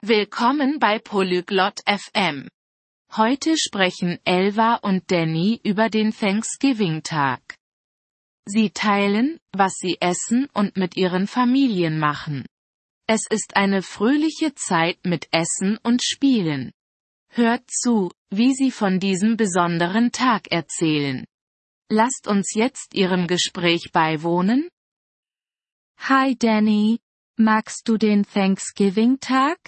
Willkommen bei Polyglot FM. Heute sprechen Elva und Danny über den Thanksgiving-Tag. Sie teilen, was sie essen und mit ihren Familien machen. Es ist eine fröhliche Zeit mit Essen und Spielen. Hört zu, wie sie von diesem besonderen Tag erzählen. Lasst uns jetzt ihrem Gespräch beiwohnen. Hi Danny, magst du den Thanksgiving-Tag?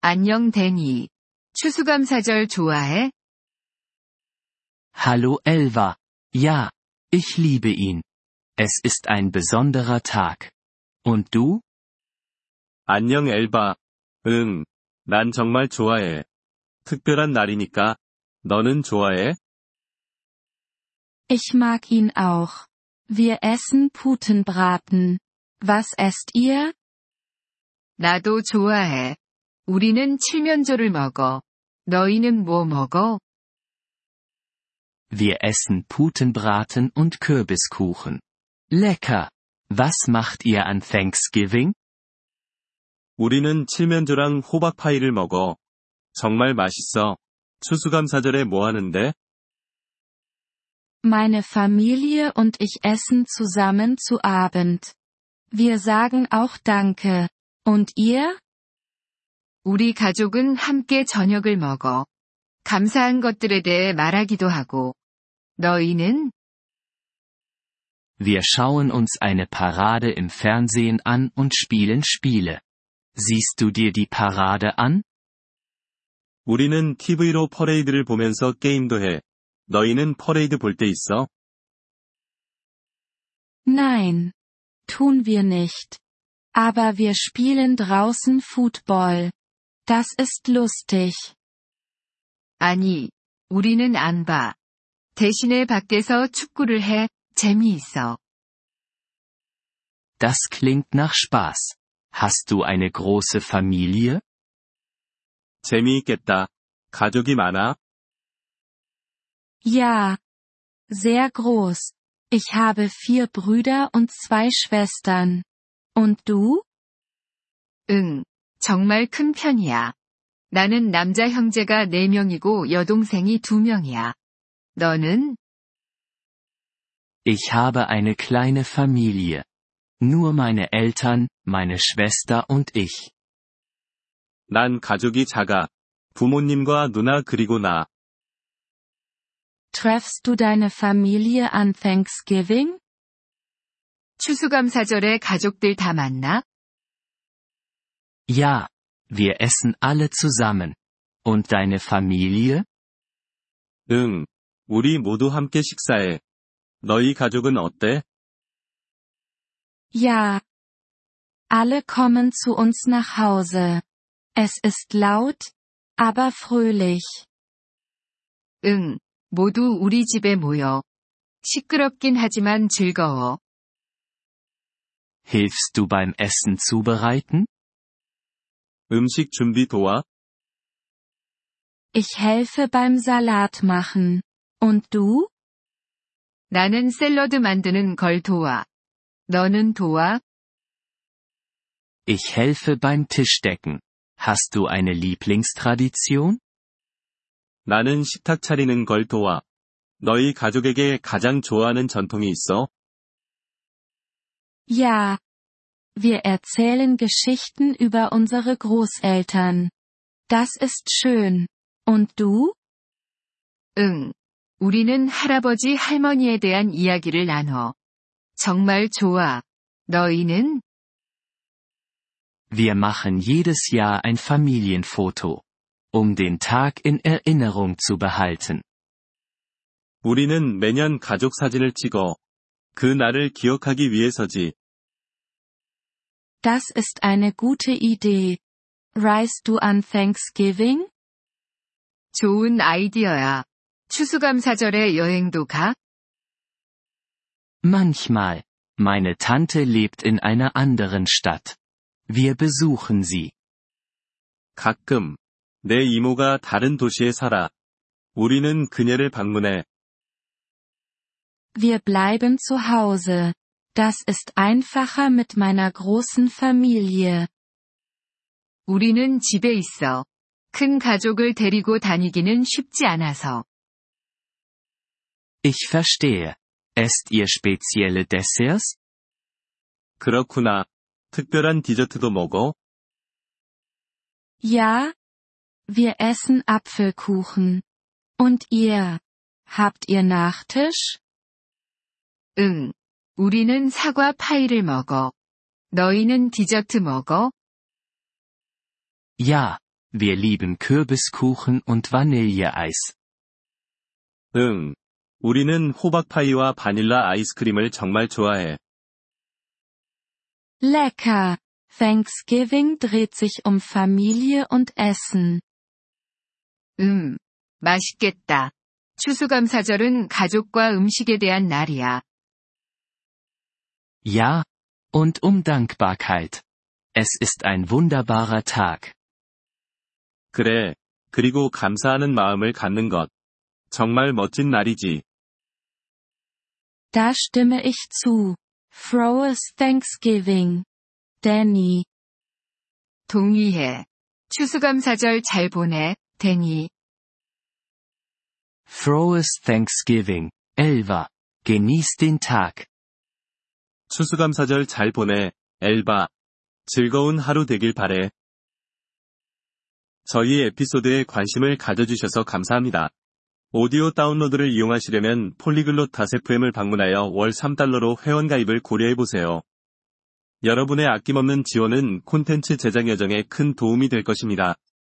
안녕 데니. 추수감사절 좋아해? Hallo Elva. Ja, ich liebe ihn. Es ist ein besonderer Tag. Und du? 안녕 엘바. 응, 난 정말 좋아해. 특별한 날이니까. 너는 좋아해? Ich mag ihn auch. Wir essen Putenbraten. Was esst ihr? 나도 좋아해. 우리는 칠면조를 먹어. 너희는 뭐 먹어? Wir essen Putenbraten und Kürbiskuchen. Lecker. Was macht ihr an Thanksgiving? 우리는 칠면조랑 호박파이를 먹어. 정말 맛있어. 추수감사절에 뭐 하는데? Meine Familie und ich essen zusammen zu Abend. Wir sagen auch Danke. Und ihr? 우리 가족은 함께 저녁을 먹어. 감사한 것들에 대해 말하기도 하고. 너희는? Wir schauen uns eine Parade im Fernsehen an und spielen Spiele. Siehst du dir die Parade an? 우리는 TV로 퍼레이드를 보면서 게임도 해. 너희는 퍼레이드 볼 때 있어? Nein. Tun wir nicht. Aber wir spielen draußen Football. Das ist lustig. 아니, 우리는 안 봐. 대신에 밖에서 축구를 해, 재미있어. Das klingt nach Spaß. Hast du eine große Familie? 재미있겠다. 가족이 많아? Ja. Sehr groß. Ich habe vier Brüder und zwei Schwestern. Und du? 응, 정말 큰 편이야. 나는 남자 형제가 4명이고 여동생이 2명이야. 너는? Ich habe eine kleine Familie. Nur meine Eltern, meine Schwester und ich. 난 가족이 작아. 부모님과 누나 그리고 나. Treffst du deine Familie an Thanksgiving? 추수감사절에 가족들 다 만나? Ja. Wir essen alle zusammen. Und deine Familie? 응. 우리 모두 함께 식사해. 너희 가족은 어때? Ja. Alle kommen zu uns nach Hause. Es ist laut, aber fröhlich. 응, 모두 우리 집에 모여. 시끄럽긴 하지만 즐거워. Hilfst du beim Essen zubereiten? 음식 준비 도와? Ich helfe beim Salat machen. Und du? 나는 샐러드 만드는 걸 도와. 너는 도와? Ich helfe beim Tischdecken. Hast du eine Lieblingstradition? 나는 식탁 차리는 걸 도와. 너희 가족에게 가장 좋아하는 전통이 있어? Ja. Wir erzählen Geschichten über unsere Großeltern. Das ist schön. Und du? 응. 우리는 할아버지 할머니에 대한 이야기를 나눠. 정말 좋아. 너희는? Wir machen jedes Jahr ein Familienfoto. Um den Tag in Erinnerung zu behalten. 우리는 매년 가족 사진을 찍어. 그 날을 기억하기 위해서지. Das ist eine gute Idee. Reist du an Thanksgiving? 좋은 아이디어야. 추수감사절에 여행도 가? Manchmal. Meine Tante lebt in einer anderen Stadt. Wir besuchen sie. 가끔. 내 이모가 다른 도시에 살아. 우리는 그녀를 방문해. Wir bleiben zu Hause. Das ist einfacher mit meiner großen Familie. 우리는 집에 있어. 큰 가족을 데리고 다니기는 쉽지 않아서. Ich verstehe. Esst ihr spezielle Desserts? 그렇구나. 특별한 디저트도 먹어? Ja? Wir essen Apfelkuchen. Und ihr? Habt ihr Nachtisch? 응. 우리는 사과 파이를 먹어. 너희는 디저트 먹어? Ja, wir lieben Kürbiskuchen und Vanilleeis. 응. 우리는 호박파이와 바닐라 아이스크림을 정말 좋아해. Lecker! Thanksgiving dreht sich um Familie und Essen. 음. 맛있겠다. 추수감사절은 가족과 음식에 대한 날이야. Ja, und um Dankbarkeit. Es ist ein wunderbarer Tag. 그래. 그리고 감사하는 마음을 갖는 것. 정말 멋진 날이지. Da stimme ich zu. Frohes Thanksgiving. Danny. 동의해. 추수감사절 잘 보내, 데니. Frohes Thanksgiving, Elva. Genieß den Tag. 추수감사절 잘 보내, 엘바. 즐거운 하루 되길 바래. 저희 에피소드에 관심을 가져주셔서 감사합니다. 오디오 다운로드를 이용하시려면 폴리글롯 다세프엠을 방문하여 월 3달러로 회원가입을 고려해보세요. 여러분의 아낌없는 지원은 콘텐츠 제작 여정에 큰 도움이 될 것입니다.